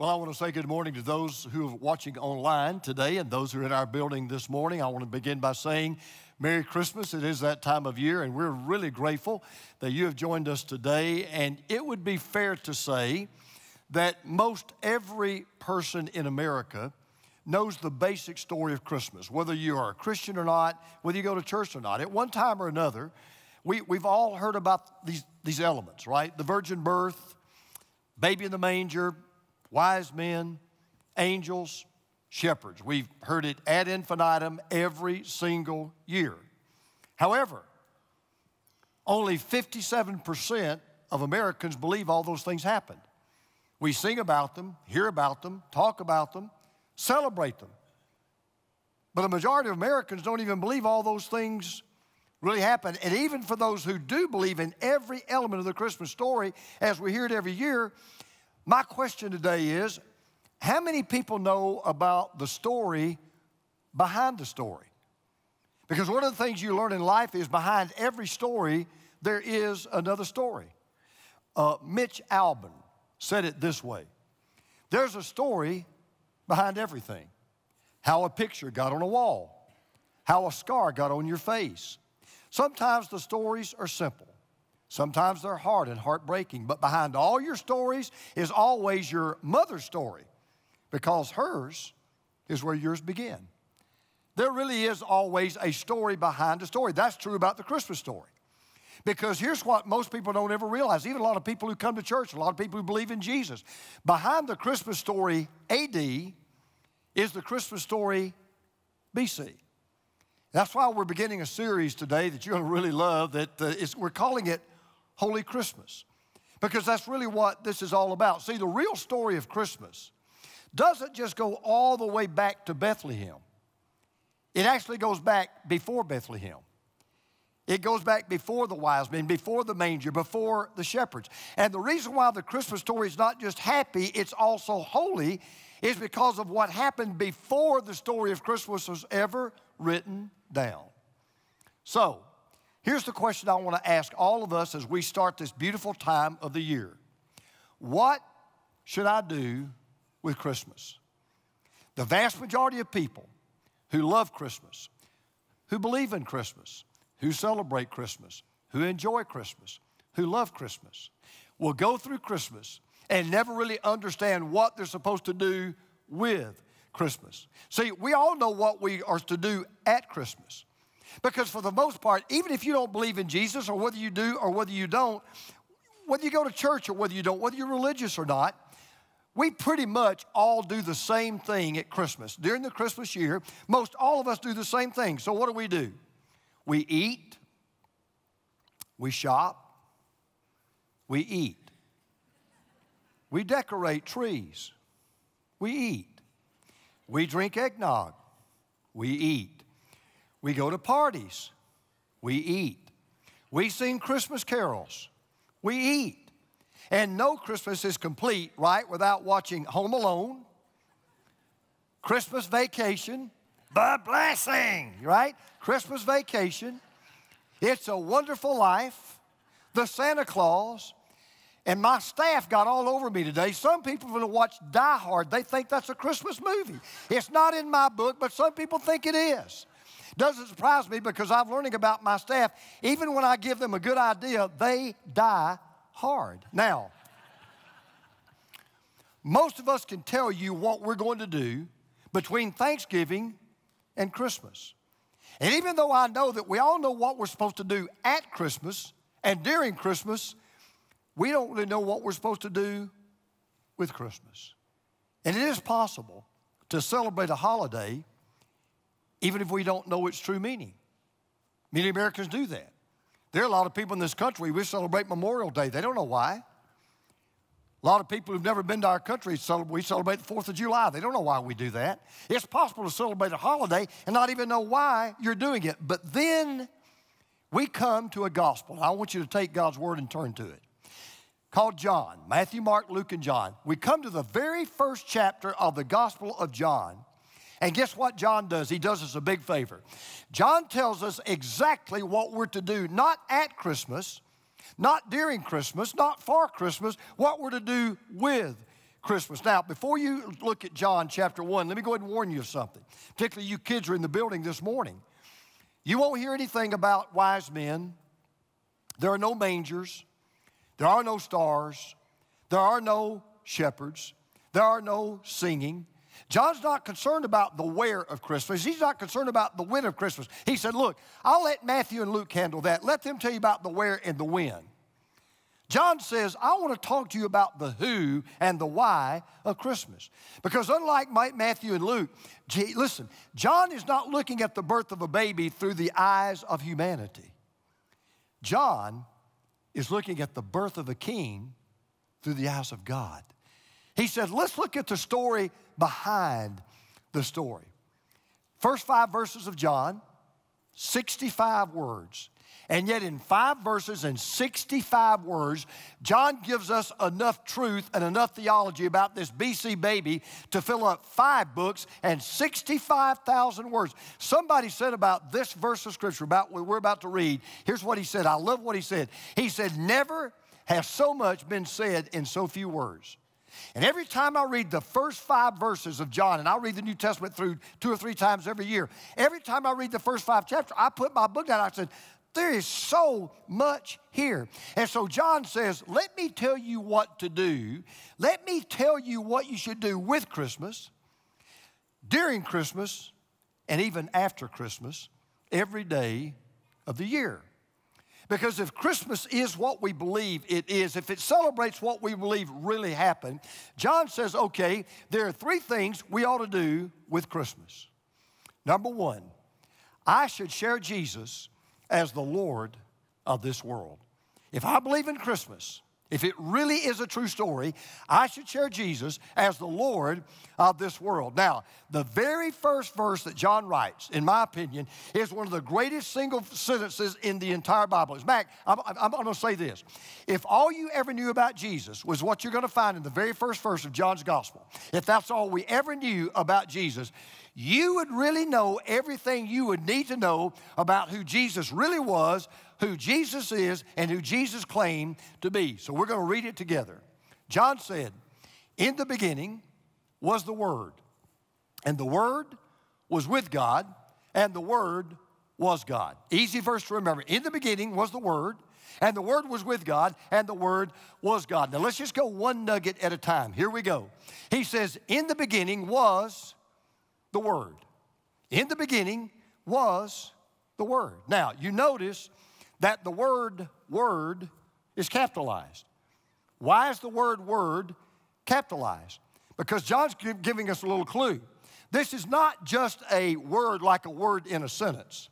Well, I want to say good morning to those who are watching online today and those who are in our building this morning. I want to begin by saying Merry Christmas. It is that time of year, and we're really grateful that you have joined us today. And it would be fair to say that most every person in America knows the basic story of Christmas, whether you are a Christian or not, whether you go to church or not. At one time or another, we, we've all heard about these, these elements, right? The virgin birth, baby in the manger, wise men, angels, shepherds. We've heard it ad infinitum every single year. However, only 57% of Americans believe all those things happened. We sing about them, hear about them, talk about them, celebrate them. But a majority of Americans don't even believe all those things really happened. And even for those who do believe in every element of the Christmas story, as we hear it every year, my question today is how many people know about the story behind the story? Because one of the things you learn in life is behind every story, there is another story. Uh, Mitch Albom said it this way There's a story behind everything how a picture got on a wall, how a scar got on your face. Sometimes the stories are simple. Sometimes they're hard and heartbreaking, but behind all your stories is always your mother's story because hers is where yours begin. There really is always a story behind a story. That's true about the Christmas story. Because here's what most people don't ever realize, even a lot of people who come to church, a lot of people who believe in Jesus. Behind the Christmas story AD is the Christmas story BC. That's why we're beginning a series today that you're going to really love that uh, we're calling it Holy Christmas. Because that's really what this is all about. See, the real story of Christmas doesn't just go all the way back to Bethlehem, it actually goes back before Bethlehem. It goes back before the wise men, before the manger, before the shepherds. And the reason why the Christmas story is not just happy, it's also holy, is because of what happened before the story of Christmas was ever written down. So, Here's the question I want to ask all of us as we start this beautiful time of the year What should I do with Christmas? The vast majority of people who love Christmas, who believe in Christmas, who celebrate Christmas, who enjoy Christmas, who love Christmas, will go through Christmas and never really understand what they're supposed to do with Christmas. See, we all know what we are to do at Christmas. Because for the most part, even if you don't believe in Jesus, or whether you do or whether you don't, whether you go to church or whether you don't, whether you're religious or not, we pretty much all do the same thing at Christmas. During the Christmas year, most all of us do the same thing. So what do we do? We eat, we shop, we eat, we decorate trees, we eat, we drink eggnog, we eat. We go to parties. We eat. We sing Christmas carols. We eat. And no Christmas is complete, right, without watching Home Alone, Christmas Vacation, The Blessing, right? Christmas Vacation, It's a Wonderful Life, The Santa Claus, and my staff got all over me today. Some people are going to watch Die Hard. They think that's a Christmas movie. It's not in my book, but some people think it is. Doesn't surprise me because I'm learning about my staff. Even when I give them a good idea, they die hard. Now, most of us can tell you what we're going to do between Thanksgiving and Christmas. And even though I know that we all know what we're supposed to do at Christmas and during Christmas, we don't really know what we're supposed to do with Christmas. And it is possible to celebrate a holiday even if we don't know its true meaning. Many Americans do that. There are a lot of people in this country, we celebrate Memorial Day. They don't know why. A lot of people who've never been to our country, we celebrate the 4th of July. They don't know why we do that. It's possible to celebrate a holiday and not even know why you're doing it. But then we come to a gospel. I want you to take God's word and turn to it. Called John, Matthew, Mark, Luke, and John. We come to the very first chapter of the Gospel of John. And guess what John does? He does us a big favor. John tells us exactly what we're to do, not at Christmas, not during Christmas, not for Christmas, what we're to do with Christmas. Now, before you look at John chapter 1, let me go ahead and warn you of something, particularly you kids are in the building this morning. You won't hear anything about wise men. There are no mangers. There are no stars. There are no shepherds. There are no singing. John's not concerned about the where of Christmas. He's not concerned about the when of Christmas. He said, Look, I'll let Matthew and Luke handle that. Let them tell you about the where and the when. John says, I want to talk to you about the who and the why of Christmas. Because unlike Matthew and Luke, listen, John is not looking at the birth of a baby through the eyes of humanity. John is looking at the birth of a king through the eyes of God. He said, let's look at the story behind the story. First five verses of John, 65 words. And yet, in five verses and 65 words, John gives us enough truth and enough theology about this BC baby to fill up five books and 65,000 words. Somebody said about this verse of scripture, about what we're about to read, here's what he said. I love what he said. He said, Never has so much been said in so few words. And every time I read the first five verses of John, and I read the New Testament through two or three times every year, every time I read the first five chapters, I put my book down. I said, there is so much here. And so John says, Let me tell you what to do. Let me tell you what you should do with Christmas, during Christmas, and even after Christmas, every day of the year. Because if Christmas is what we believe it is, if it celebrates what we believe really happened, John says, okay, there are three things we ought to do with Christmas. Number one, I should share Jesus as the Lord of this world. If I believe in Christmas, if it really is a true story, I should share Jesus as the Lord of this world. Now, the very first verse that John writes, in my opinion, is one of the greatest single sentences in the entire Bible. It's Mac, I'm, I'm going to say this. If all you ever knew about Jesus was what you're going to find in the very first verse of John's gospel, if that's all we ever knew about Jesus, you would really know everything you would need to know about who Jesus really was, who Jesus is, and who Jesus claimed to be. So we're going to read it together. John said, In the beginning was the Word, and the Word was with God, and the Word was God. Easy verse to remember. In the beginning was the Word, and the Word was with God, and the Word was God. Now let's just go one nugget at a time. Here we go. He says, In the beginning was the Word. In the beginning was the Word. Now, you notice that the word word is capitalized. Why is the word word capitalized? Because John's giving us a little clue. This is not just a word like a word in a sentence.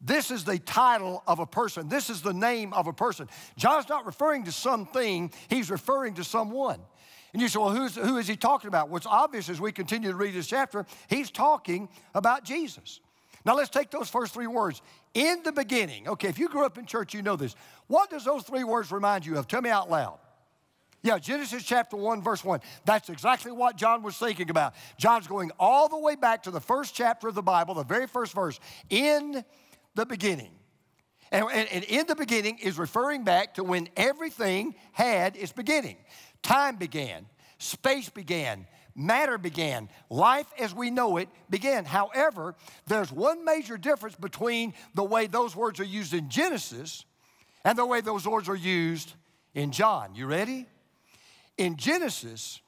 This is the title of a person. This is the name of a person. John's not referring to something, he's referring to someone. And you say, well, who's, who is he talking about? What's obvious as we continue to read this chapter, he's talking about Jesus. Now let's take those first three words. In the beginning. Okay, if you grew up in church, you know this. What does those three words remind you of? Tell me out loud. Yeah, Genesis chapter 1, verse 1. That's exactly what John was thinking about. John's going all the way back to the first chapter of the Bible, the very first verse. In the beginning. And, and, and in the beginning is referring back to when everything had its beginning. Time began, space began, matter began. Life as we know it began. However, there's one major difference between the way those words are used in Genesis and the way those words are used in John. You ready? In Genesis,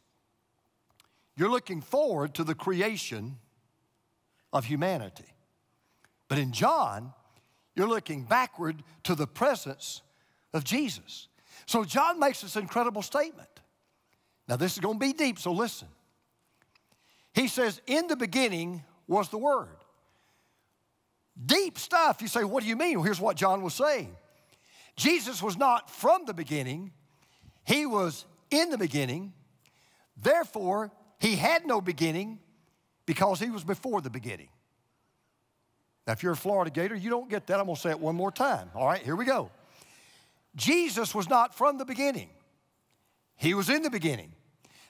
you're looking forward to the creation of humanity. But in John, you're looking backward to the presence of Jesus. So John makes this incredible statement. Now, this is going to be deep, so listen. He says, In the beginning was the Word. Deep stuff. You say, What do you mean? Well, here's what John was saying Jesus was not from the beginning, He was in the beginning. Therefore, He had no beginning because He was before the beginning. Now, if you're a Florida Gator, you don't get that. I'm going to say it one more time. All right, here we go. Jesus was not from the beginning. He was in the beginning.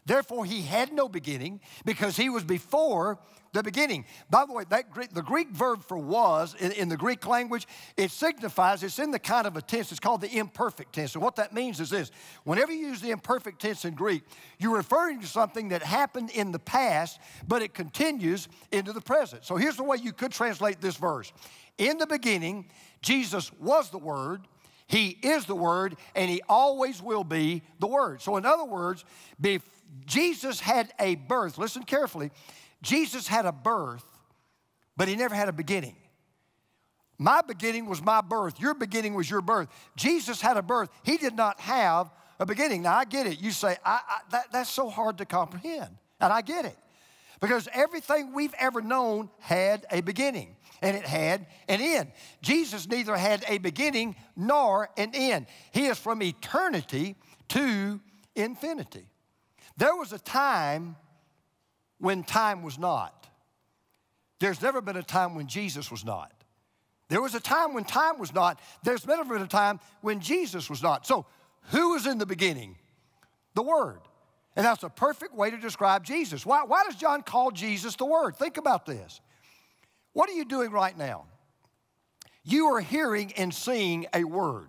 Therefore, he had no beginning because he was before the beginning. By the way, that Greek, the Greek verb for was in, in, the Greek language, it signifies it's in the kind of a tense, it's called the imperfect tense. And what that means is this whenever you use the imperfect tense in Greek, you're referring to something that happened in the past, but it continues into the present. So here's the way you could translate this verse In the beginning, Jesus was the Word. He is the Word, and He always will be the Word. So, in other words, Jesus had a birth. Listen carefully. Jesus had a birth, but he never had a beginning. My beginning was my birth. Your beginning was your birth. Jesus had a birth. He did not have a beginning. Now, I get it. You say, I, I, that, that's so hard to comprehend. And I get it. Because everything we've ever known had a beginning and it had an end. Jesus neither had a beginning nor an end. He is from eternity to infinity. There was a time when time was not. There's never been a time when Jesus was not. There was a time when time was not. There's never been a time when Jesus was not. So, who was in the beginning? The Word. And that's a perfect way to describe Jesus. Why, why does John call Jesus the Word? Think about this. What are you doing right now? You are hearing and seeing a word.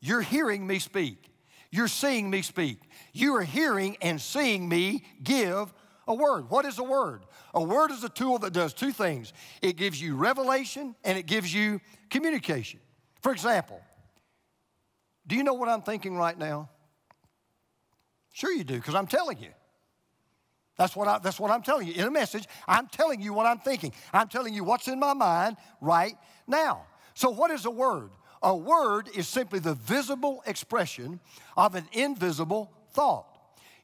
You're hearing me speak. You're seeing me speak. You are hearing and seeing me give a word. What is a word? A word is a tool that does two things it gives you revelation and it gives you communication. For example, do you know what I'm thinking right now? Sure, you do, because I'm telling you. That's what, I, that's what I'm telling you. In a message, I'm telling you what I'm thinking. I'm telling you what's in my mind right now. So, what is a word? A word is simply the visible expression of an invisible thought.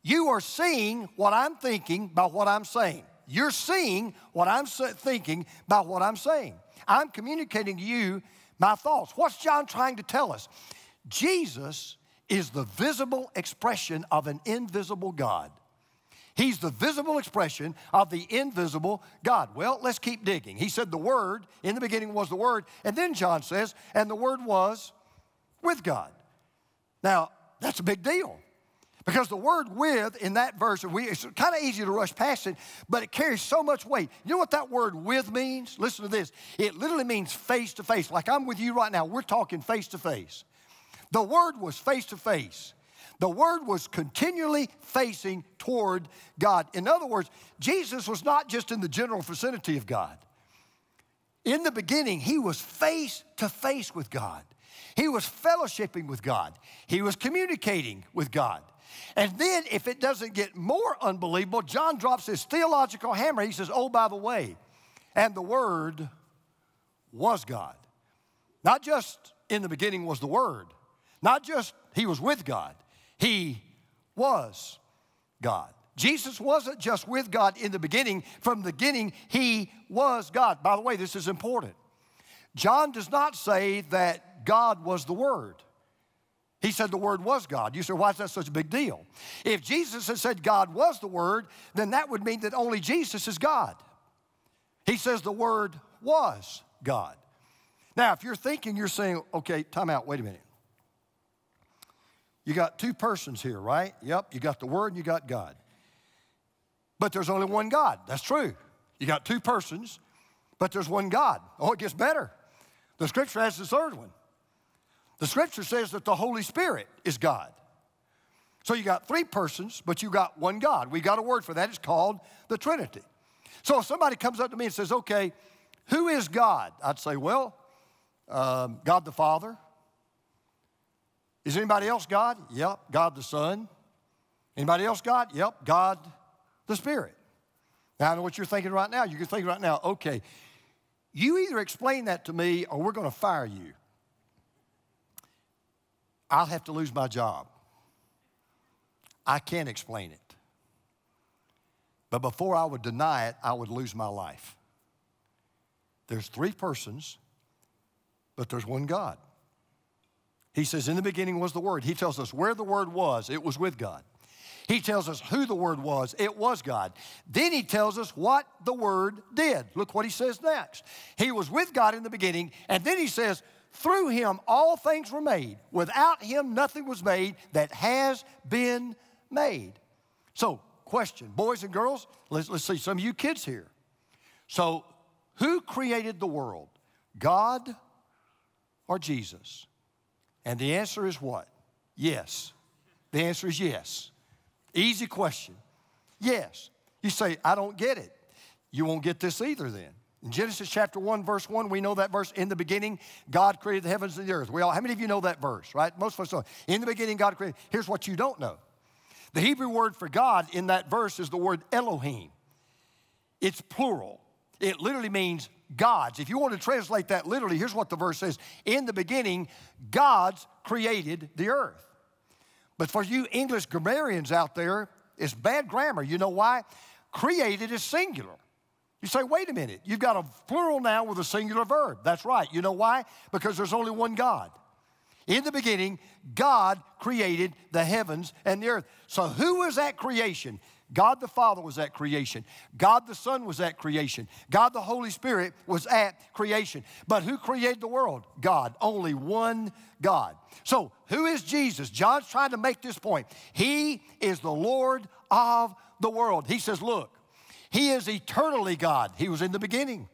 You are seeing what I'm thinking by what I'm saying. You're seeing what I'm thinking by what I'm saying. I'm communicating to you my thoughts. What's John trying to tell us? Jesus is the visible expression of an invisible God. He's the visible expression of the invisible God. Well, let's keep digging. He said the Word, in the beginning was the Word, and then John says, and the Word was with God. Now, that's a big deal. Because the word with in that verse, we, it's kind of easy to rush past it, but it carries so much weight. You know what that word with means? Listen to this. It literally means face to face. Like I'm with you right now, we're talking face to face. The word was face to face. The word was continually facing toward God. In other words, Jesus was not just in the general vicinity of God. In the beginning, he was face to face with God. He was fellowshipping with God. He was communicating with God. And then, if it doesn't get more unbelievable, John drops his theological hammer. He says, Oh, by the way, and the Word was God. Not just in the beginning was the Word, not just He was with God, He was God. Jesus wasn't just with God in the beginning. From the beginning, He was God. By the way, this is important. John does not say that God was the Word. He said the Word was God. You say, why is that such a big deal? If Jesus had said God was the Word, then that would mean that only Jesus is God. He says the Word was God. Now, if you're thinking, you're saying, okay, time out, wait a minute. You got two persons here, right? Yep, you got the Word and you got God. But there's only one God. That's true. You got two persons, but there's one God. Oh, it gets better. The scripture has the third one. The scripture says that the Holy Spirit is God. So you got three persons, but you got one God. We got a word for that. It's called the Trinity. So if somebody comes up to me and says, okay, who is God? I'd say, well, um, God the Father. Is anybody else God? Yep, God the Son. Anybody else God? Yep, God the Spirit. Now I know what you're thinking right now. You're thinking right now, okay, you either explain that to me or we're going to fire you. I'll have to lose my job. I can't explain it. But before I would deny it, I would lose my life. There's three persons, but there's one God. He says, In the beginning was the Word. He tells us where the Word was, it was with God. He tells us who the Word was, it was God. Then he tells us what the Word did. Look what he says next. He was with God in the beginning, and then he says, through him all things were made. Without him nothing was made that has been made. So, question, boys and girls, let's, let's see some of you kids here. So, who created the world? God or Jesus? And the answer is what? Yes. The answer is yes. Easy question. Yes. You say, I don't get it. You won't get this either then. In Genesis chapter 1, verse 1, we know that verse. In the beginning, God created the heavens and the earth. We all, how many of you know that verse, right? Most of us know. In the beginning, God created. Here's what you don't know. The Hebrew word for God in that verse is the word Elohim. It's plural. It literally means gods. If you want to translate that literally, here's what the verse says In the beginning, gods created the earth. But for you English grammarians out there, it's bad grammar. You know why? Created is singular. You say, wait a minute, you've got a plural now with a singular verb. That's right. You know why? Because there's only one God. In the beginning, God created the heavens and the earth. So, who was that creation? God the Father was at creation. God the Son was at creation. God the Holy Spirit was at creation. But who created the world? God. Only one God. So, who is Jesus? John's trying to make this point. He is the Lord of the world. He says, Look, He is eternally God. He was in the beginning.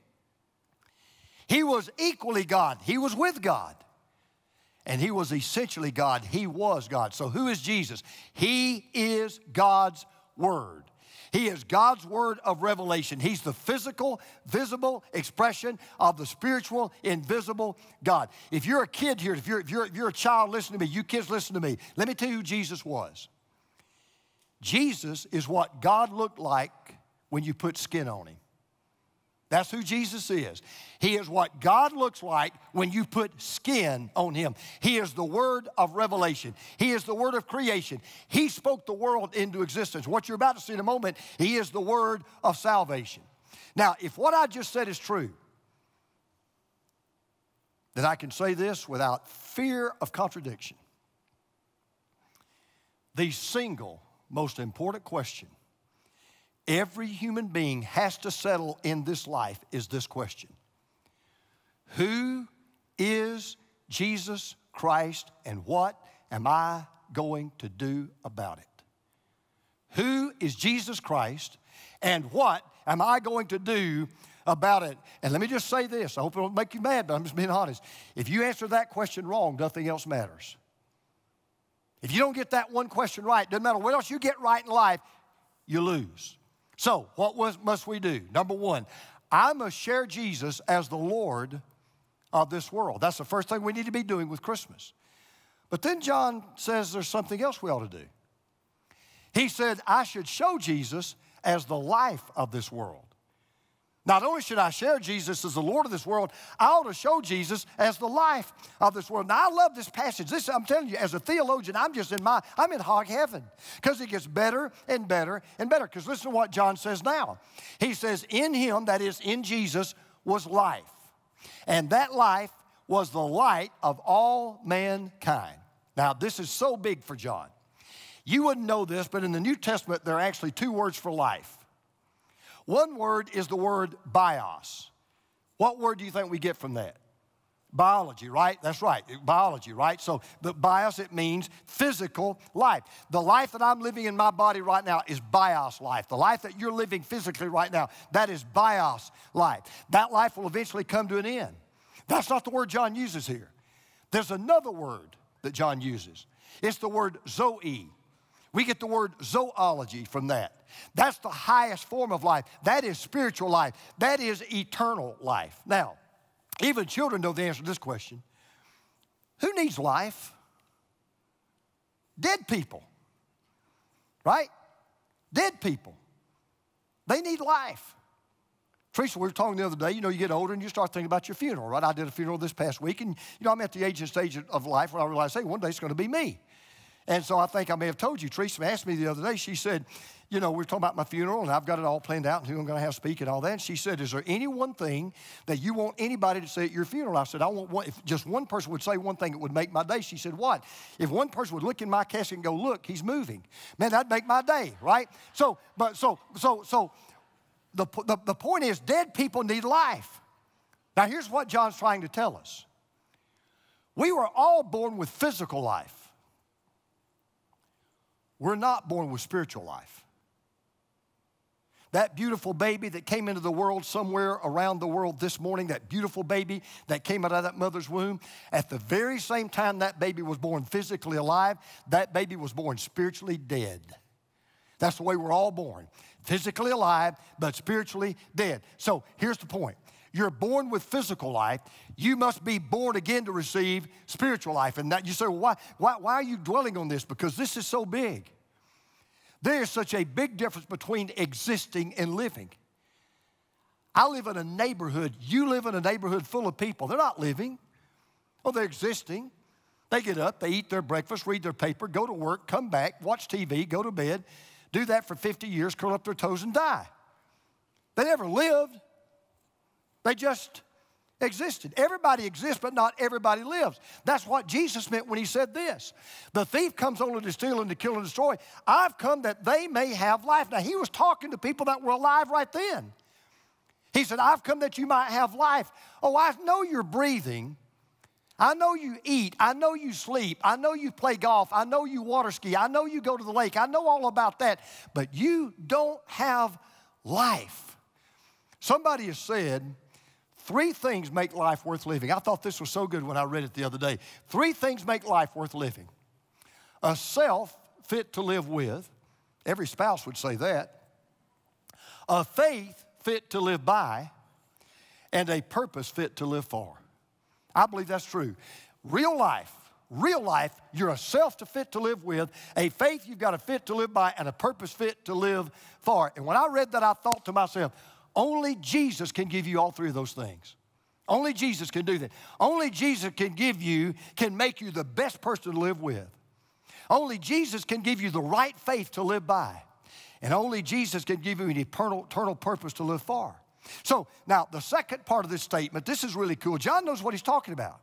He was equally God. He was with God. And He was essentially God. He was God. So, who is Jesus? He is God's Word. He is God's word of revelation. He's the physical, visible expression of the spiritual, invisible God. If you're a kid here, if you're, if you're, if you're a child, listen to me. You kids, listen to me. Let me tell you who Jesus was. Jesus is what God looked like when you put skin on him. That's who Jesus is. He is what God looks like when you put skin on him. He is the word of revelation. He is the word of creation. He spoke the world into existence. What you're about to see in a moment, he is the word of salvation. Now, if what I just said is true, then I can say this without fear of contradiction. The single most important question every human being has to settle in this life is this question Who is Jesus Christ and what am I going to do about it? Who is Jesus Christ and what am I going to do about it? And let me just say this I hope it won't make you mad, but I'm just being honest. If you answer that question wrong, nothing else matters. If you don't get that one question right, doesn't matter what else you get right in life, you lose. So, what was, must we do? Number one, I must share Jesus as the Lord of this world. That's the first thing we need to be doing with Christmas. But then John says there's something else we ought to do. He said, I should show Jesus as the life of this world. Not only should I share Jesus as the Lord of this world, I ought to show Jesus as the life of this world. Now, I love this passage. This, I'm telling you, as a theologian, I'm just in my, I'm in hog heaven because it gets better and better and better. Because listen to what John says now. He says, In him, that is, in Jesus, was life. And that life was the light of all mankind. Now, this is so big for John. You wouldn't know this, but in the New Testament, there are actually two words for life one word is the word bios. What word do you think we get from that? Biology, right? That's right, biology, right? So the bios, it means physical life. The life that I'm living in my body right now is bios life. The life that you're living physically right now, that is bios life. That life will eventually come to an end. That's not the word John uses here. There's another word that John uses. It's the word zoe. We get the word zoology from that. That's the highest form of life. That is spiritual life. That is eternal life. Now, even children know the answer to this question Who needs life? Dead people, right? Dead people. They need life. Teresa, we were talking the other day, you know, you get older and you start thinking about your funeral, right? I did a funeral this past week, and, you know, I'm at the age and stage of life where I realized, hey, one day it's going to be me. And so I think I may have told you, Teresa asked me the other day, she said, you know, we are talking about my funeral and I've got it all planned out and who I'm going to have speak and all that. And she said, Is there any one thing that you want anybody to say at your funeral? I said, I want one, if just one person would say one thing, it would make my day. She said, What? If one person would look in my casket and go, Look, he's moving, man, that'd make my day, right? So, but so, so, so the, the, the point is, dead people need life. Now, here's what John's trying to tell us we were all born with physical life. We're not born with spiritual life. That beautiful baby that came into the world somewhere around the world this morning, that beautiful baby that came out of that mother's womb, at the very same time that baby was born physically alive, that baby was born spiritually dead. That's the way we're all born physically alive, but spiritually dead. So here's the point you're born with physical life, you must be born again to receive spiritual life. And that you say, well, why, why, why are you dwelling on this? Because this is so big. There is such a big difference between existing and living. I live in a neighborhood, you live in a neighborhood full of people. They're not living, oh, they're existing. They get up, they eat their breakfast, read their paper, go to work, come back, watch TV, go to bed, do that for 50 years, curl up their toes, and die. They never lived, they just existed. Everybody exists, but not everybody lives. That's what Jesus meant when he said this The thief comes only to steal and to kill and destroy. I've come that they may have life. Now, he was talking to people that were alive right then. He said, I've come that you might have life. Oh, I know you're breathing. I know you eat. I know you sleep. I know you play golf. I know you water ski. I know you go to the lake. I know all about that. But you don't have life. Somebody has said, Three things make life worth living. I thought this was so good when I read it the other day. Three things make life worth living a self fit to live with, every spouse would say that, a faith fit to live by, and a purpose fit to live for. I believe that's true. Real life, real life, you're a self to fit to live with, a faith you've got a fit to live by, and a purpose fit to live for. And when I read that, I thought to myself, only Jesus can give you all three of those things. Only Jesus can do that. Only Jesus can give you, can make you the best person to live with. Only Jesus can give you the right faith to live by. And only Jesus can give you an eternal, eternal purpose to live for. So now, the second part of this statement, this is really cool. John knows what he's talking about.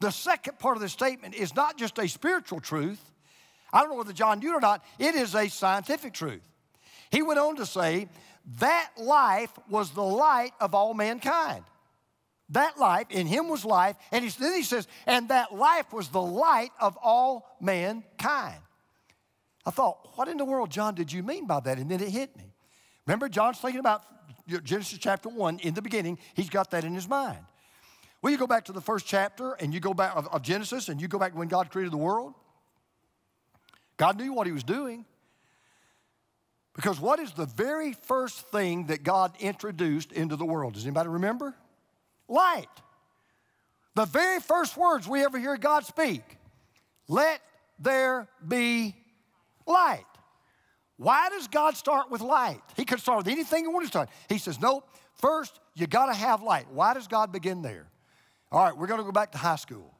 The second part of this statement is not just a spiritual truth. I don't know whether John knew it or not, it is a scientific truth. He went on to say that life was the light of all mankind. That life, in him was life, and he, then he says, and that life was the light of all mankind. I thought, what in the world, John, did you mean by that? And then it hit me. Remember, John's thinking about Genesis chapter 1 in the beginning, he's got that in his mind. Well, you go back to the first chapter and you go back of, of Genesis and you go back when God created the world. God knew what he was doing. Because what is the very first thing that God introduced into the world? Does anybody remember? Light. The very first words we ever hear God speak let there be light. Why does God start with light? He could start with anything he wanted to start. He says, nope, first you got to have light. Why does God begin there? All right, we're to go back to high school.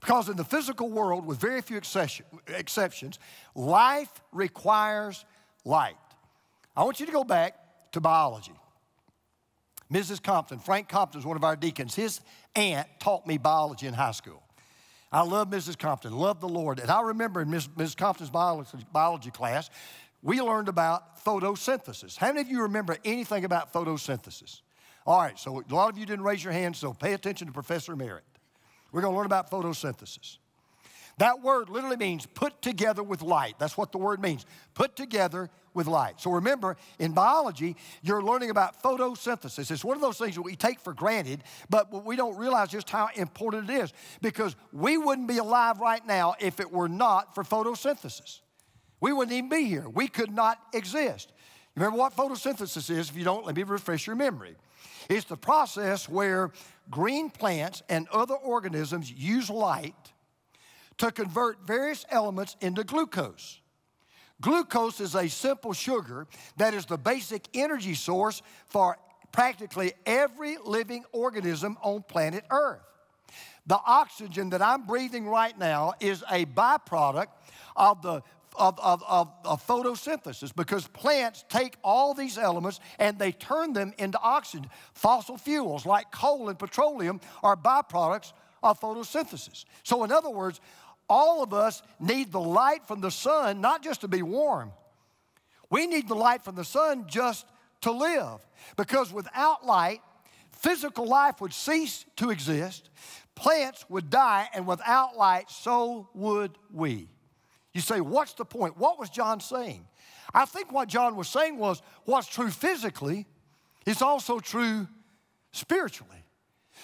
Because in the physical world, with very few exceptions, life requires light. I want you to go back to biology. Mrs. Compton, Frank Compton is one of our deacons. His aunt taught me biology in high school. I love Mrs. Compton, love the Lord. And I remember in Mrs. Compton's biology, biology class, we learned about photosynthesis. How many of you remember anything about photosynthesis? All right, so a lot of you didn't raise your hand, so pay attention to Professor Merritt. We're going to learn about photosynthesis. That word literally means put together with light. That's what the word means. Put together with light. So remember, in biology, you're learning about photosynthesis. It's one of those things that we take for granted, but we don't realize just how important it is because we wouldn't be alive right now if it were not for photosynthesis. We wouldn't even be here. We could not exist. Remember what photosynthesis is? If you don't, let me refresh your memory. It's the process where green plants and other organisms use light to convert various elements into glucose. Glucose is a simple sugar that is the basic energy source for practically every living organism on planet Earth. The oxygen that I'm breathing right now is a byproduct of the of, of, of, of, photosynthesis because plants take all these elements and they turn them into oxygen. Fossil fuels like coal and petroleum are byproducts of photosynthesis. So, in other words, all of us need the light from the sun, not just to be warm. We need the light from the sun just to live. Because without light, physical life would cease to exist, plants would die, and without light, so would we. You say, what's the point? What was John saying? I think what John was saying was what's true physically is also true spiritually.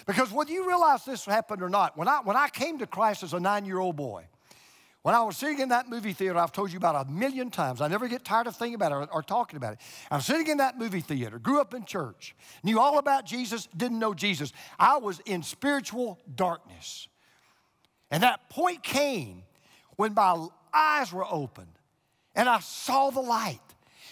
Because whether you realize this happened or not, when I, when I came to Christ as a nine year old boy, when I was sitting in that movie theater, I've told you about a million times. I never get tired of thinking about it or, or, talking about it. I'm sitting in that movie theater, grew up in church, knew all about Jesus, didn't know Jesus. I was in spiritual darkness. And that point came when my eyes were opened and I saw the light.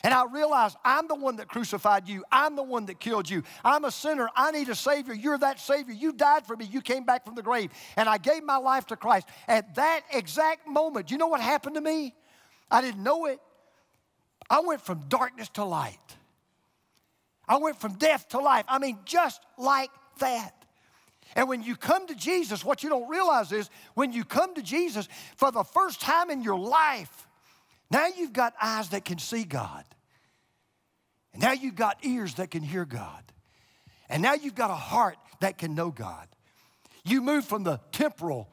And I realized I'm the one that crucified you. I'm the one that killed you. I'm a sinner. I need a Savior. You're that Savior. You died for me. You came back from the grave. And I gave my life to Christ. At that exact moment, you know what happened to me? I didn't know it. I went from darkness to light. I went from death to life. I mean, just like that. And when you come to Jesus, what you don't realize is when you come to Jesus for the first time in your life, now you've got eyes that can see God. And now you've got ears that can hear God. And now you've got a heart that can know God. You move from the temporal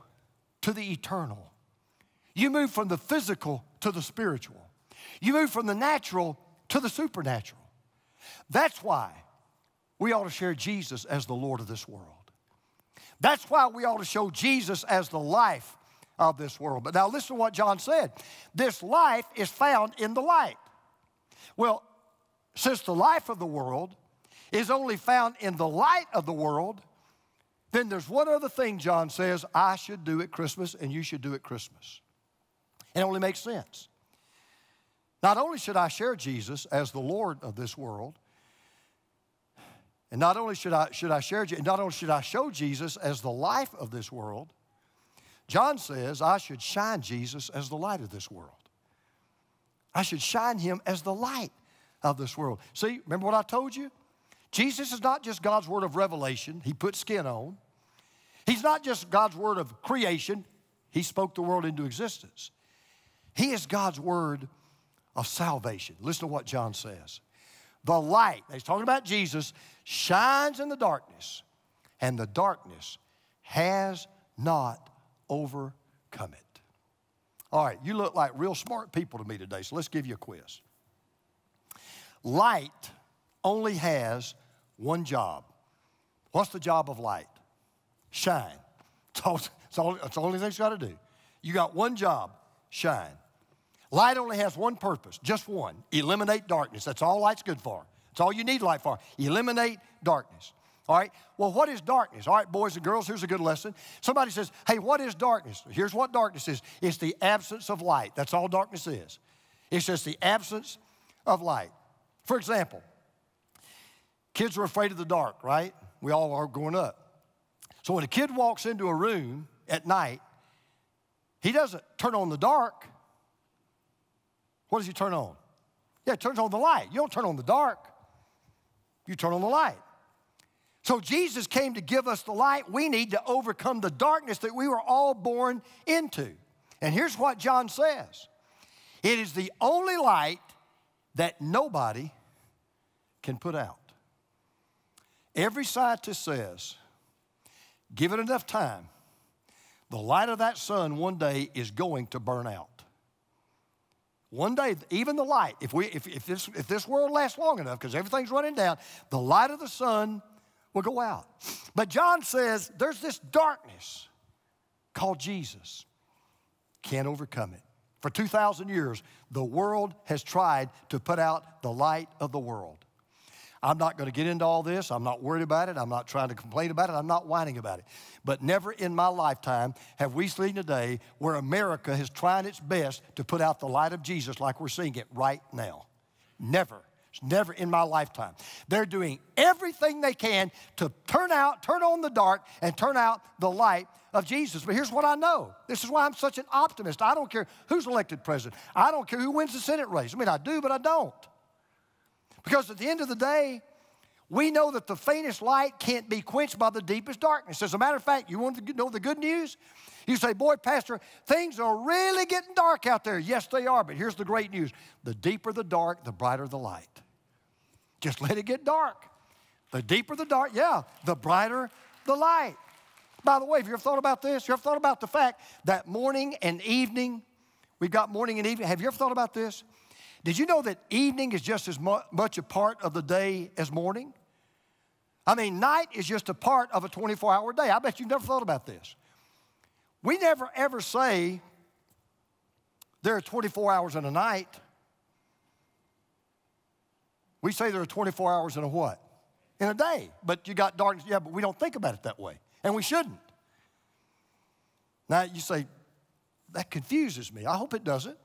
to the eternal. You move from the physical to the spiritual. You move from the natural to the supernatural. That's why we ought to share Jesus as the Lord of this world. That's why we ought to show Jesus as the life of this world. But now listen to what John said. This life is found in the light. Well, since the life of the world is only found in the light of the world, then there's one other thing John says I should do at Christmas and you should do at Christmas. It only makes sense. Not only should I share Jesus as the Lord of this world, and not only should I, should I share, not only should I show Jesus as the life of this world, John says, I should shine Jesus as the light of this world. I should shine him as the light of this world. See, remember what I told you? Jesus is not just God's word of revelation, he put skin on. He's not just God's word of creation, he spoke the world into existence. He is God's word of salvation. Listen to what John says. The light, he's talking about Jesus, shines in the darkness, and the darkness has not overcome it. All right, you look like real smart people to me today, so let's give you a quiz. Light only has one job. What's the job of light? Shine. It's, all, it's, all, it's the only thing it's got to do. You got one job shine. Light only has one purpose, just one eliminate darkness. That's all light's good for. That's all you need light for. Eliminate darkness. All right, well, what is darkness? All right, boys and girls, here's a good lesson. Somebody says, Hey, what is darkness? Here's what darkness is it's the absence of light. That's all darkness is. It's just the absence of light. For example, kids are afraid of the dark, right? We all are growing up. So when a kid walks into a room at night, he doesn't turn on the dark. What does he turn on? Yeah, he turns on the light. You don't turn on the dark, you turn on the light. So Jesus came to give us the light we need to overcome the darkness that we were all born into. And here's what John says it is the only light that nobody can put out. Every scientist says, give it enough time, the light of that sun one day is going to burn out. One day, even the light, if, we, if, if, this, if this world lasts long enough, because everything's running down, the light of the sun will go out. But John says there's this darkness called Jesus. Can't overcome it. For 2,000 years, the world has tried to put out the light of the world. I'm not going to get into all this. I'm not worried about it. I'm not trying to complain about it. I'm not whining about it. But never in my lifetime have we seen a day where America has tried its best to put out the light of Jesus like we're seeing it right now. Never. It's never in my lifetime. They're doing everything they can to turn out, turn on the dark, and turn out the light of Jesus. But here's what I know. This is why I'm such an optimist. I don't care who's elected president. I don't care who wins the Senate race. I mean, I do, but I don't. Because at the end of the day, we know that the faintest light can't be quenched by the deepest darkness. As a matter of fact, you want to know the good news? You say, Boy, Pastor, things are really getting dark out there. Yes, they are, but here's the great news the deeper the dark, the brighter the light. Just let it get dark. The deeper the dark, yeah, the brighter the light. By the way, have you ever thought about this? You ever thought about the fact that morning and evening, we've got morning and evening. Have you ever thought about this? Did you know that evening is just as much a part of the day as morning? I mean, night is just a part of a 24 hour day. I bet you've never thought about this. We never ever say there are 24 hours in a night. We say there are 24 hours in a what? In a day. But you got darkness. Yeah, but we don't think about it that way. And we shouldn't. Now you say, that confuses me. I hope it doesn't.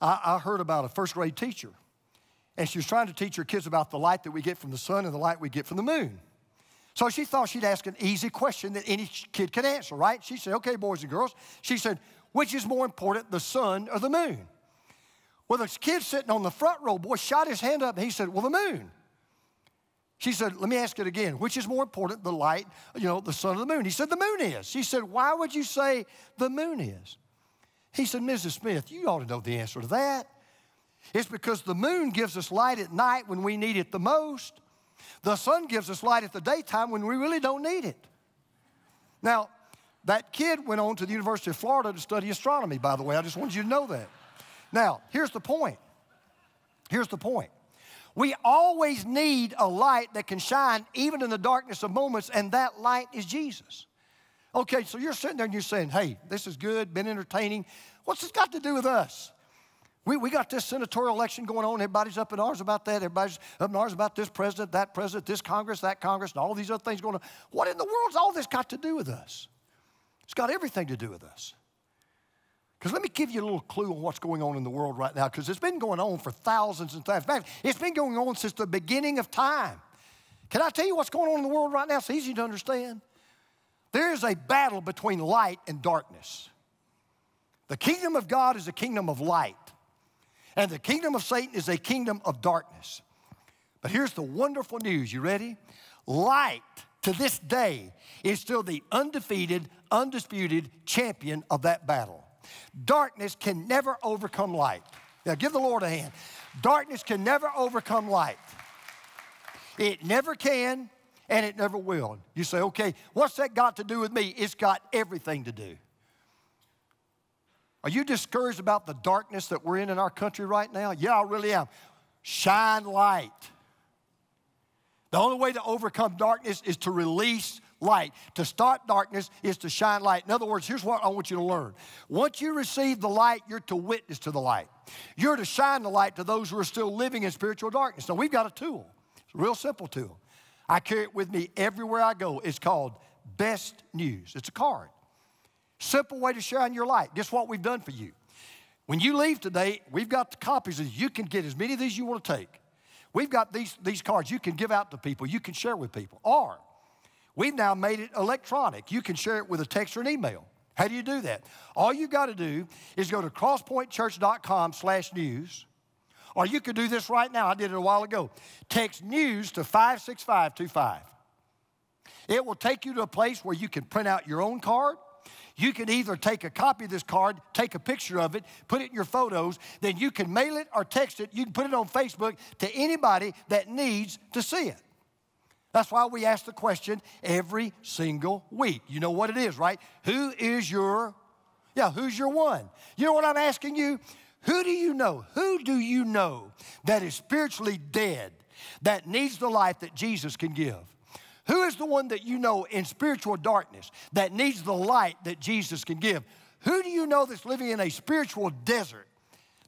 I, I heard about a first grade teacher, and she was trying to teach her kids about the light that we get from the sun and the light we get from the moon. So she thought she'd ask an easy question that any kid could answer, right? She said, Okay, boys and girls. She said, Which is more important, the sun or the moon? Well, the kid sitting on the front row, boy, shot his hand up and he said, Well, the moon. She said, Let me ask it again. Which is more important, the light, you know, the sun or the moon? He said, The moon is. She said, Why would you say the moon is? He said, Mrs. Smith, you ought to know the answer to that. It's because the moon gives us light at night when we need it the most. The sun gives us light at the daytime when we really don't need it. Now, that kid went on to the University of Florida to study astronomy, by the way. I just wanted you to know that. Now, here's the point. Here's the point. We always need a light that can shine even in the darkness of moments, and that light is Jesus. Okay, so you're sitting there and you're saying, hey, this is good, been entertaining. What's this got to do with us? We, we got this senatorial election going on. Everybody's up in arms about that. Everybody's up in arms about this president, that president, this Congress, that Congress, and all these other things going on. What in the world's all this got to do with us? It's got everything to do with us. Because let me give you a little clue on what's going on in the world right now, because it's been going on for thousands and thousands. In fact, it's been going on since the beginning of time. Can I tell you what's going on in the world right now? It's easy to understand. There is a battle between light and darkness. The kingdom of God is a kingdom of light, and the kingdom of Satan is a kingdom of darkness. But here's the wonderful news. You ready? Light to this day is still the undefeated, undisputed champion of that battle. Darkness can never overcome light. Now, give the Lord a hand. Darkness can never overcome light. It never can, and it never will. You say, okay, what's that got to do with me? It's got everything to do. Are you discouraged about the darkness that we're in in our country right now? Yeah, I really am. Shine light. The only way to overcome darkness is to release light. To start darkness is to shine light. In other words, here's what I want you to learn. Once you receive the light, you're to witness to the light. You're to shine the light to those who are still living in spiritual darkness. Now, we've got a tool, it's a real simple tool. I carry it with me everywhere I go. It's called Best News. It's a card. Simple way to shine your light. Guess what we've done for you? When you leave today, we've got the copies of you can get as many of these you want to take. We've got these, these cards you can give out to people, you can share with people. Or we've now made it electronic. You can share it with a text or an email. How do you do that? All you got to do is go to crosspointchurch.com slash news or you could do this right now. I did it a while ago. Text news to 56525. It will take you to a place where you can print out your own card. You can either take a copy of this card, take a picture of it, put it in your photos, then you can mail it or text it. You can put it on Facebook to anybody that needs to see it. That's why we ask the question every single week. You know what it is, right? Who is your, yeah, who's your one? You know what I'm asking you? Who do you know? Who do you know that is spiritually dead, that needs the life that Jesus can give? Who is the one that you know in spiritual darkness that needs the light that Jesus can give? Who do you know that's living in a spiritual desert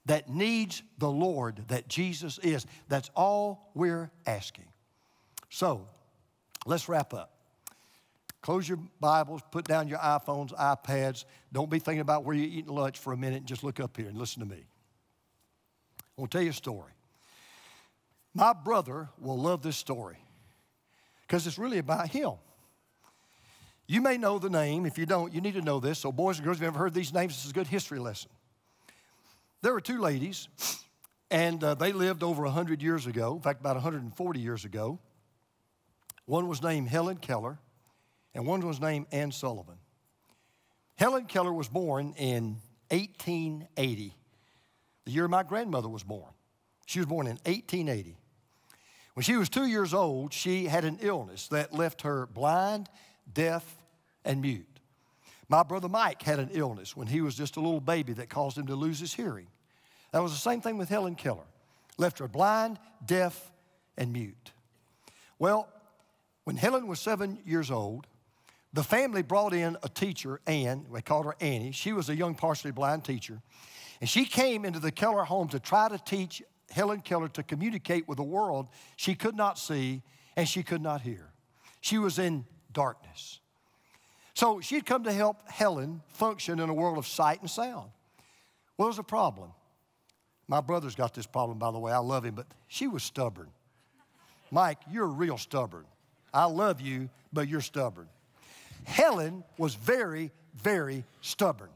that needs the Lord that Jesus is? That's all we're asking. So, let's wrap up. Close your Bibles, put down your iPhones, iPads. Don't be thinking about where you're eating lunch for a minute just look up here and listen to me. I want to tell you a story. My brother will love this story because it's really about him. You may know the name. If you don't, you need to know this. So, boys and girls, if you've ever heard these names, this is a good history lesson. There were two ladies, and uh, they lived over 100 years ago, in fact, about 140 years ago. One was named Helen Keller, and one was named Anne Sullivan. Helen Keller was born in 1880, the year my grandmother was born. She was born in 1880. When she was two years old, she had an illness that left her blind, deaf, and mute. My brother Mike had an illness when he was just a little baby that caused him to lose his hearing. That was the same thing with Helen Keller. Left her blind, deaf, and mute. Well, when Helen was seven years old, the family brought in a teacher, Anne. We called her Annie. She was a young, partially blind teacher. And she came into the Keller home to try to teach Helen Keller to communicate with a world she could not see and she could not hear. She was in darkness. So she'd come to help Helen function in a world of sight and sound. Well, was a problem. My brother's got this problem, by the way. I love him, but she was stubborn. Mike, you're real stubborn. I love you, but you're stubborn. Helen was very, very stubborn.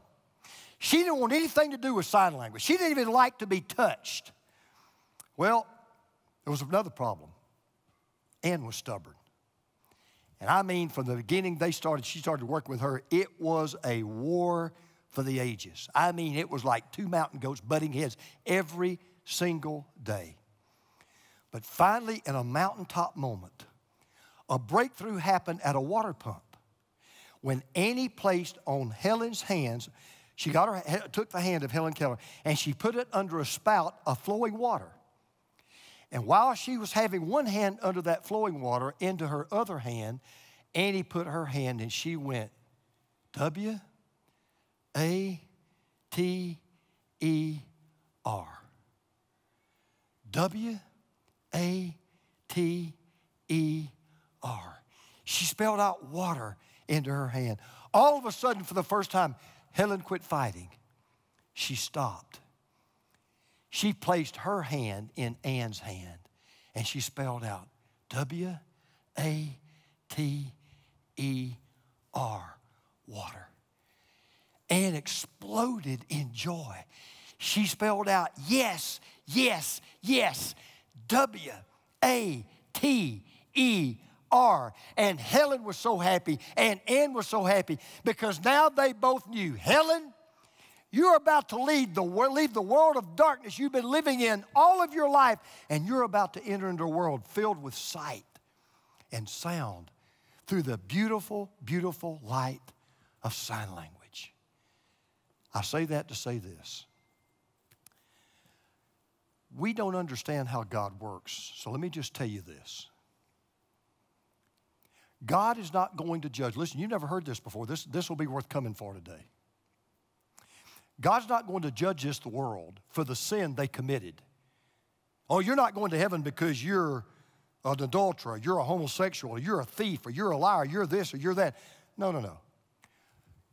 She didn't want anything to do with sign language. She didn't even like to be touched. Well, there was another problem. Anne was stubborn. And I mean, from the beginning they started, she started working with her, it was a war for the ages. I mean, it was like two mountain goats butting heads every single day. But finally, in a mountaintop moment, a breakthrough happened at a water pump when Annie placed on Helen's hands, she got her, took the hand of Helen Keller and she put it under a spout of flowing water. And while she was having one hand under that flowing water into her other hand, Annie put her hand and she went, W A T E R. W A T E R. She spelled out water into her hand. All of a sudden, for the first time, Helen quit fighting. She stopped she placed her hand in Anne's hand and she spelled out W A T E R, water. Anne exploded in joy. She spelled out, yes, yes, yes, W A T E R. And Helen was so happy, and Anne was so happy because now they both knew Helen you're about to leave the, leave the world of darkness you've been living in all of your life, and you're about to enter into a world filled with sight and sound through the beautiful, beautiful light of sign language. I say that to say this. We don't understand how God works, so let me just tell you this. God is not going to judge. Listen, you've never heard this before. This, this will be worth coming for today. God's not going to judge this world for the sin they committed. Oh, you're not going to heaven because you're an adulterer, you're a homosexual, you're a thief, or you're a liar, you're this or you're that. No, no, no.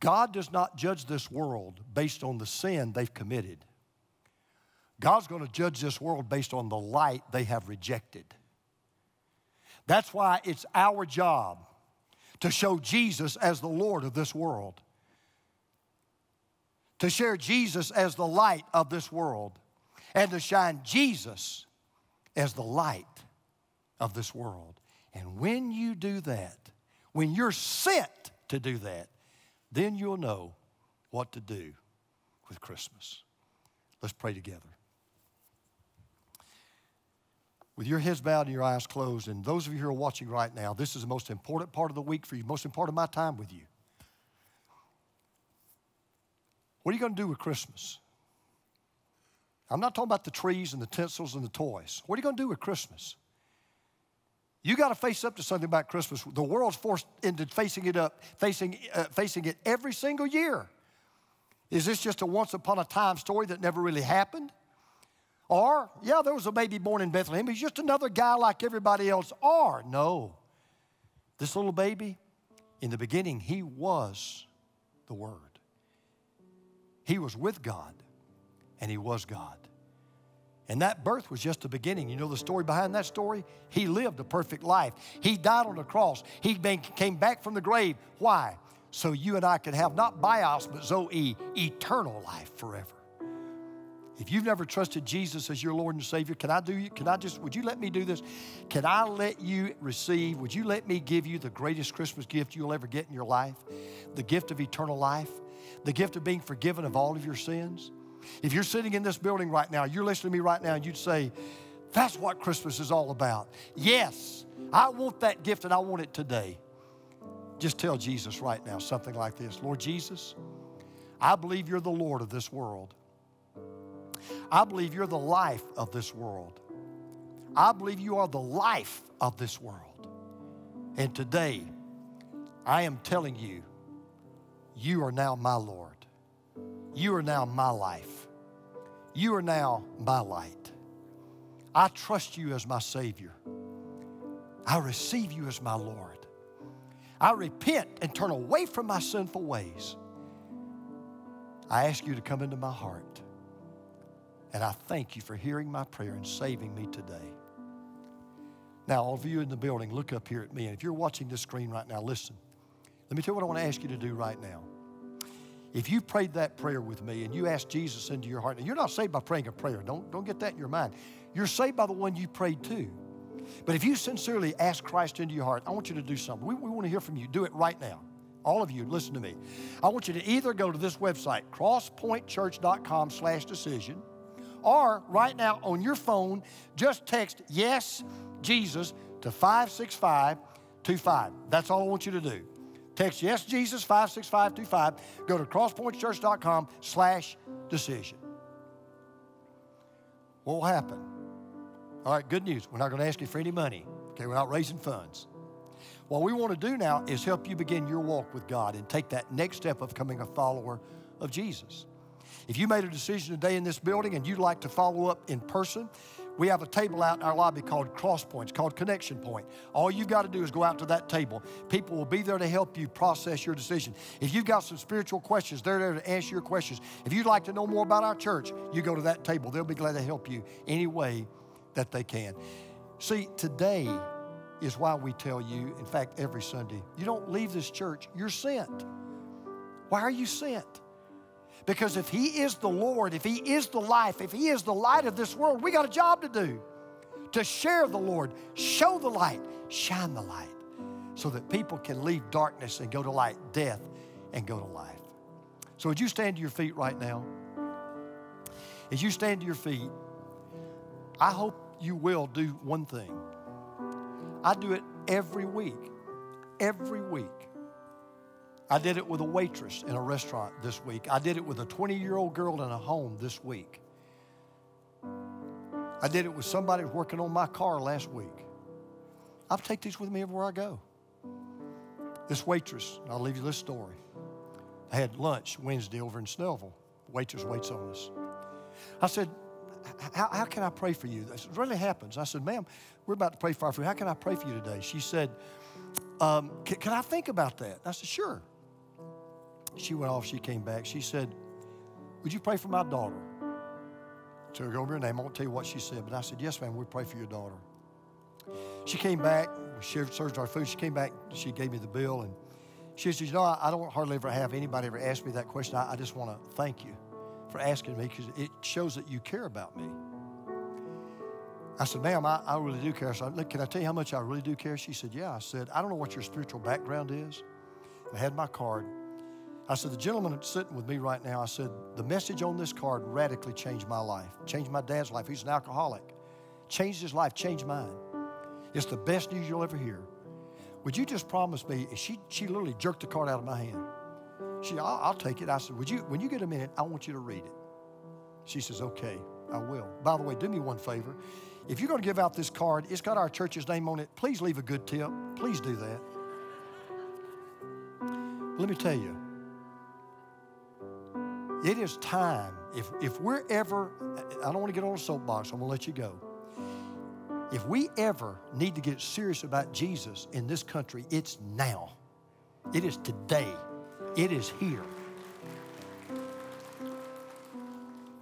God does not judge this world based on the sin they've committed. God's going to judge this world based on the light they have rejected. That's why it's our job to show Jesus as the Lord of this world to share Jesus as the light of this world and to shine Jesus as the light of this world. And when you do that, when you're sent to do that, then you'll know what to do with Christmas. Let's pray together. With your heads bowed and your eyes closed, and those of you who are watching right now, this is the most important part of the week for you, most important part of my time with you. What are you going to do with Christmas? I'm not talking about the trees and the tinsels and the toys. What are you going to do with Christmas? You got to face up to something about Christmas. The world's forced into facing it up, facing, uh, facing it every single year. Is this just a once upon a time story that never really happened? Or, yeah, there was a baby born in Bethlehem. He's just another guy like everybody else. Or, no, this little baby, in the beginning, he was the Word. He was with God and he was God. And that birth was just the beginning. You know the story behind that story? He lived a perfect life. He died on the cross. He came back from the grave. Why? So you and I could have not bios, but Zoe, eternal life forever. If you've never trusted Jesus as your Lord and Savior, can I do you? Can I just, would you let me do this? Can I let you receive, would you let me give you the greatest Christmas gift you'll ever get in your life? The gift of eternal life? The gift of being forgiven of all of your sins. If you're sitting in this building right now, you're listening to me right now, and you'd say, That's what Christmas is all about. Yes, I want that gift and I want it today. Just tell Jesus right now something like this Lord Jesus, I believe you're the Lord of this world. I believe you're the life of this world. I believe you are the life of this world. And today, I am telling you, you are now my Lord. You are now my life. You are now my light. I trust you as my Savior. I receive you as my Lord. I repent and turn away from my sinful ways. I ask you to come into my heart. And I thank you for hearing my prayer and saving me today. Now, all of you in the building, look up here at me. And if you're watching this screen right now, listen. Let me tell you what I want to ask you to do right now. If you prayed that prayer with me and you asked Jesus into your heart, and you're not saved by praying a prayer, don't, don't get that in your mind. You're saved by the one you prayed to. But if you sincerely ask Christ into your heart, I want you to do something. We, we want to hear from you. Do it right now. All of you, listen to me. I want you to either go to this website, crosspointchurch.com slash decision, or right now on your phone, just text yes, Jesus to 56525. That's all I want you to do. Text yes, Jesus 56525. Go to crosspointchurch.com slash decision. What will happen? All right, good news. We're not going to ask you for any money. Okay, we're not raising funds. What we want to do now is help you begin your walk with God and take that next step of becoming a follower of Jesus. If you made a decision today in this building and you'd like to follow up in person, we have a table out in our lobby called Cross Points, called Connection Point. All you've got to do is go out to that table. People will be there to help you process your decision. If you've got some spiritual questions, they're there to answer your questions. If you'd like to know more about our church, you go to that table. They'll be glad to help you any way that they can. See, today is why we tell you, in fact, every Sunday, you don't leave this church, you're sent. Why are you sent? Because if He is the Lord, if He is the life, if He is the light of this world, we got a job to do to share the Lord, show the light, shine the light, so that people can leave darkness and go to light, death and go to life. So, would you stand to your feet right now? As you stand to your feet, I hope you will do one thing. I do it every week, every week. I did it with a waitress in a restaurant this week. I did it with a 20 year old girl in a home this week. I did it with somebody working on my car last week. I take these with me everywhere I go. This waitress, I'll leave you this story. I had lunch Wednesday over in Snellville. The waitress waits on us. I said, how, how can I pray for you? This really happens. I said, ma'am, we're about to pray for our food. How can I pray for you today? She said, um, can, can I think about that? I said, sure. She went off, she came back. She said, Would you pray for my daughter? So go over her name. I won't tell you what she said, but I said, Yes, ma'am, we'll pray for your daughter. She came back, she served our food. She came back, she gave me the bill, and she said, You know, I, don't hardly ever have anybody ever ask me that question. I, just want to thank you for asking me because it shows that you care about me. I said, ma'am, I, I really do care. So, I, can I tell you how much I really do care? She said, yeah. I said, I don't know what your spiritual background is. I had my card. I said, the gentleman sitting with me right now, I said, the message on this card radically changed my life, changed my dad's life. He's an alcoholic. Changed his life, changed mine. It's the best news you'll ever hear. Would you just promise me? She, she literally jerked the card out of my hand. She, I'll, I'll take it. I said, would you, when you get a minute, I want you to read it. She says, okay, I will. By the way, do me one favor. If you're going to give out this card, it's got our church's name on it. Please leave a good tip. Please do that. Let me tell you, it is time. If, if we're ever, I don't want to get on a soapbox, I'm going to let you go. If we ever need to get serious about Jesus in this country, it's now. It is today. It is here.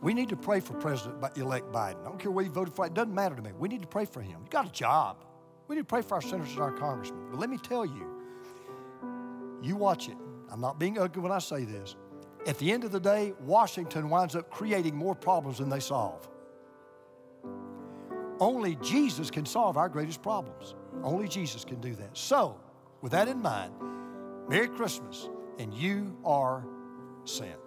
We need to pray for President elect Biden. I don't care where you voted for, it doesn't matter to me. We need to pray for him. He's got a job. We need to pray for our senators and our congressmen. But let me tell you, you watch it. I'm not being ugly when I say this. At the end of the day, Washington winds up creating more problems than they solve. Only Jesus can solve our greatest problems. Only Jesus can do that. So, with that in mind, Merry Christmas, and you are sent.